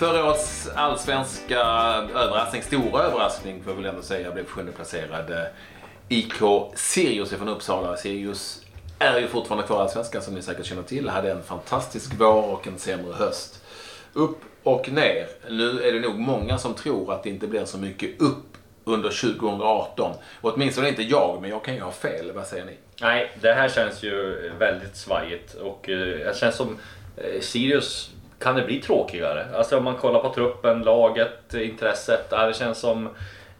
Förra årets allsvenska överraskning, stora överraskning får jag väl ändå säga, blev sjunde placerad. Eh, IK Sirius från Uppsala. Sirius är ju fortfarande kvar i Allsvenskan som ni säkert känner till. Hade en fantastisk vår och en sämre höst. Upp och ner. Nu är det nog många som tror att det inte blir så mycket upp under 2018. Och åtminstone inte jag, men jag kan ju ha fel. Vad säger ni? Nej, det här känns ju väldigt svajigt och eh, det känns som eh, Sirius kan det bli tråkigare. Alltså om man kollar på truppen, laget, intresset. Ja, det känns som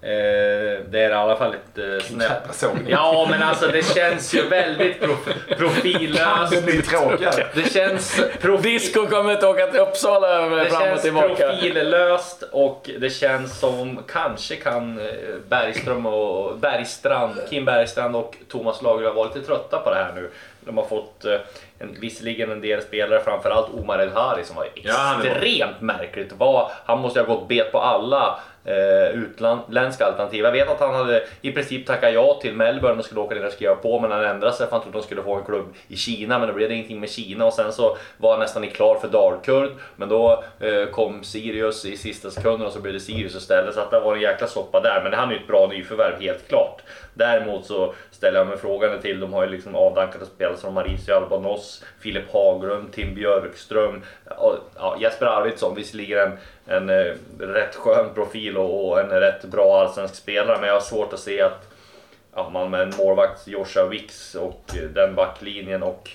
det är i alla fall lite snett. Ja, men alltså det känns ju väldigt prof profillöst. det blir tråkigare. Det känns... Disco kommer inte åka till Uppsala fram och tillbaka. Det känns profillöst och det känns som kanske kan eh, Bergström och Bergstrand, Kim Bergstrand och Thomas Lagerlöf vara lite trötta på det här nu. De har fått eh, en, visserligen en del spelare, framförallt Omar El Hari som var extremt ja, märkligt. Var, han måste ha gått bet på alla eh, utländska alternativ. Jag vet att han hade i princip tackat ja till Melbourne och skulle åka ner och skriva på men han ändrade sig för han trodde att de skulle få en klubb i Kina men då blev det ingenting med Kina och sen så var han nästan klar för Dalkurd men då eh, kom Sirius i sista sekunden och så blev det Sirius istället så att det var en jäkla soppa där men han är ju ett bra nyförvärv helt klart. Däremot så ställer jag mig frågan till, de har ju liksom avdankade spelare som Mauricio Albanos, Filip Haglund, Tim Björkström, och, ja, Jesper Arvidsson, visserligen en, en rätt skön profil och, och en rätt bra allsvensk spelare men jag har svårt att se att ja, man med en målvakt, Joshua Wicks och den backlinjen och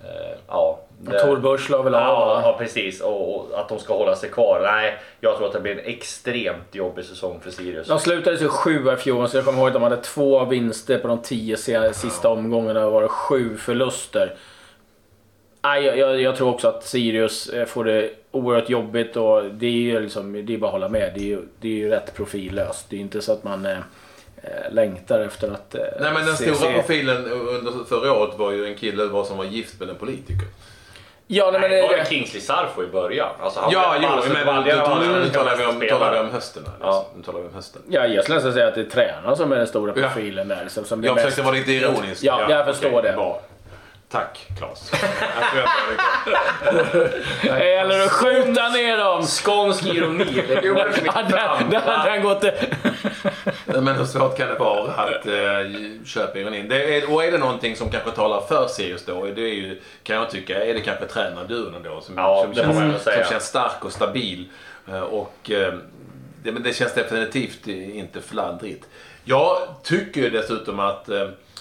eh, ja, Tor Busch la väl av? Ja, ja, precis. Och, och, att de ska hålla sig kvar. Nej, jag tror att det blir en extremt jobbig säsong för Sirius. De slutade sig sjua i fjol, så jag kommer ihåg att de hade två vinster på de tio sista omgångarna. Det var sju förluster. Nej, jag, jag, jag, tror också att Sirius eh, får det oerhört jobbigt och det är ju liksom, det är bara att hålla med. Det är ju, det är ju rätt profillöst. Det är inte så att man eh, eh längtar efter att eh, Nej men den se, stora se... profilen under förra året var ju en kille som var gift med en politiker. Ja, nej, men det var ju Kingsley Sarfo i början. Alltså, han ja, jo, men nu talar vi om, talar vi om hösten. Här, ja. Nu talar vi om hösten. Ja, jag skulle nästan säga att det är tränaren som är den stora profilen ja. där. Som, som jag försökte vara lite ironisk. Ja, jag förstår okay, det. Bra. Tack Claes. Eller att skjuta ner dem. Skånsk ironi. Det hade han gått... Men hur svårt kan det vara att uh, köpa ironin? Det är, och är det någonting som kanske talar för Sirius då, det är ju, kan jag tycka, är det kanske tränarduon då som, ja, som, känns, som känns stark och stabil. Uh, och uh, det, men det känns definitivt inte fladdrigt. Jag tycker dessutom att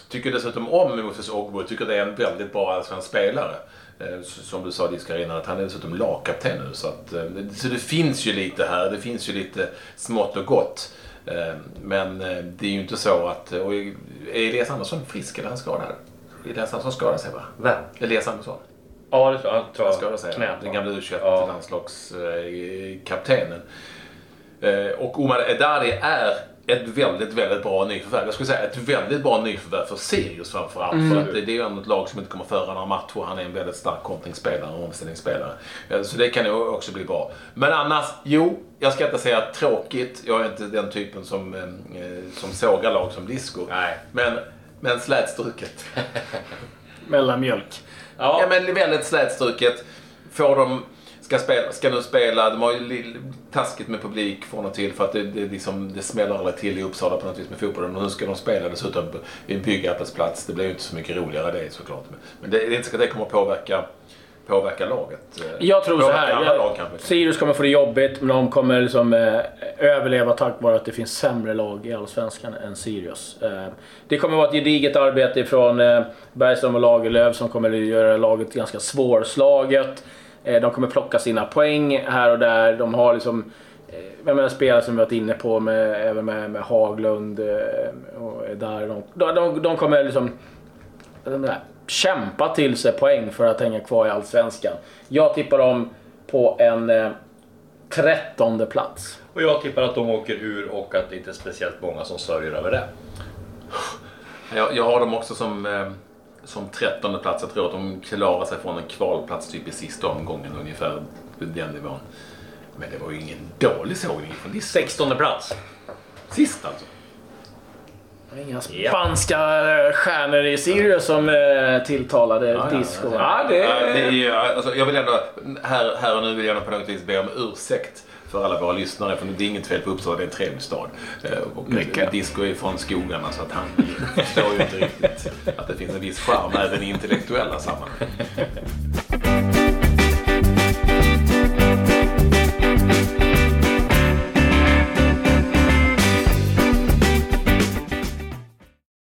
Tycker dessutom om Moses Ogbo. Tycker det är en väldigt bra allsvensk spelare. Eh, som du sa Diskarina, att han är dessutom lagkapten nu. Så, att, eh, så det finns ju lite här. Det finns ju lite smått och gott. Eh, men det är ju inte så att... Och är Elias Andersson frisk eller är han skadad? Elias Andersson skadade sig va? Vem? Elias Andersson. Ja, det tror jag. Han skadade sig. Knät, den gamla U21-landslagskaptenen. Och Omar Edari är ett väldigt, väldigt bra nyförvärv. Jag skulle säga ett väldigt bra nyförvärv för Sirius framförallt. Mm. För att det, är ju ändå ett lag som inte kommer föra några matcher. Han är en väldigt stark kontringsspelare och omställningsspelare. Så det kan ju också bli bra. Men annars, jo, jag ska inte säga tråkigt. Jag är inte den typen som, eh, som sågar lag som disco. Nej. Men, men slätstruket. Mellanmjölk. Ja. ja, men väldigt slätstruket. Får de ska, spela, ska nu spela. De har ju taskigt med publik från och till för att det, det, liksom, det smäller aldrig till i Uppsala på något vis med fotbollen. Och nu ska de spela dessutom i en byggarbetsplats. Det blir ju inte så mycket roligare det såklart. Men det, det är inte så att det kommer att påverka påverka laget? Jag tror så här. Jag, Sirius kommer få det jobbigt, men de kommer liksom, eh, överleva tack vare att det finns sämre lag i Allsvenskan än Sirius. Eh, det kommer vara ett gediget arbete från eh, Bergström och Lagerlöf som kommer att göra laget ganska svårslaget. Eh, de kommer plocka sina poäng här och där. De har liksom jag menar, spelare som vi varit inne på, med, även med, med Haglund eh, och där. De, de, de kommer liksom de kämpa till sig poäng för att hänga kvar i Allsvenskan. Jag tippar dem på en eh, trettonde plats. Och jag tippar att de åker ur och att det inte är speciellt många som sörjer över det. Jag, jag har dem också som eh som trettonde plats. Jag tror att de klarar sig från en kvalplats typ i sista omgången ungefär. Den nivån. Men det var ju ingen dålig sågning från Sextonde plats. Sist alltså? Inga spanska ja. stjärnor i Sirius som eh, tilltalade ja, disco. Ja, det... Ja, det är, alltså, jag vill ändå, här, här och nu vill jag på något vis be om ursäkt för alla våra lyssnare. För det är inget fel på Uppsala, det är en trevlig stad. Eh, och. Disco är från skogarna så att han förstår ju inte riktigt att det finns en viss charm även i intellektuella sammanhang.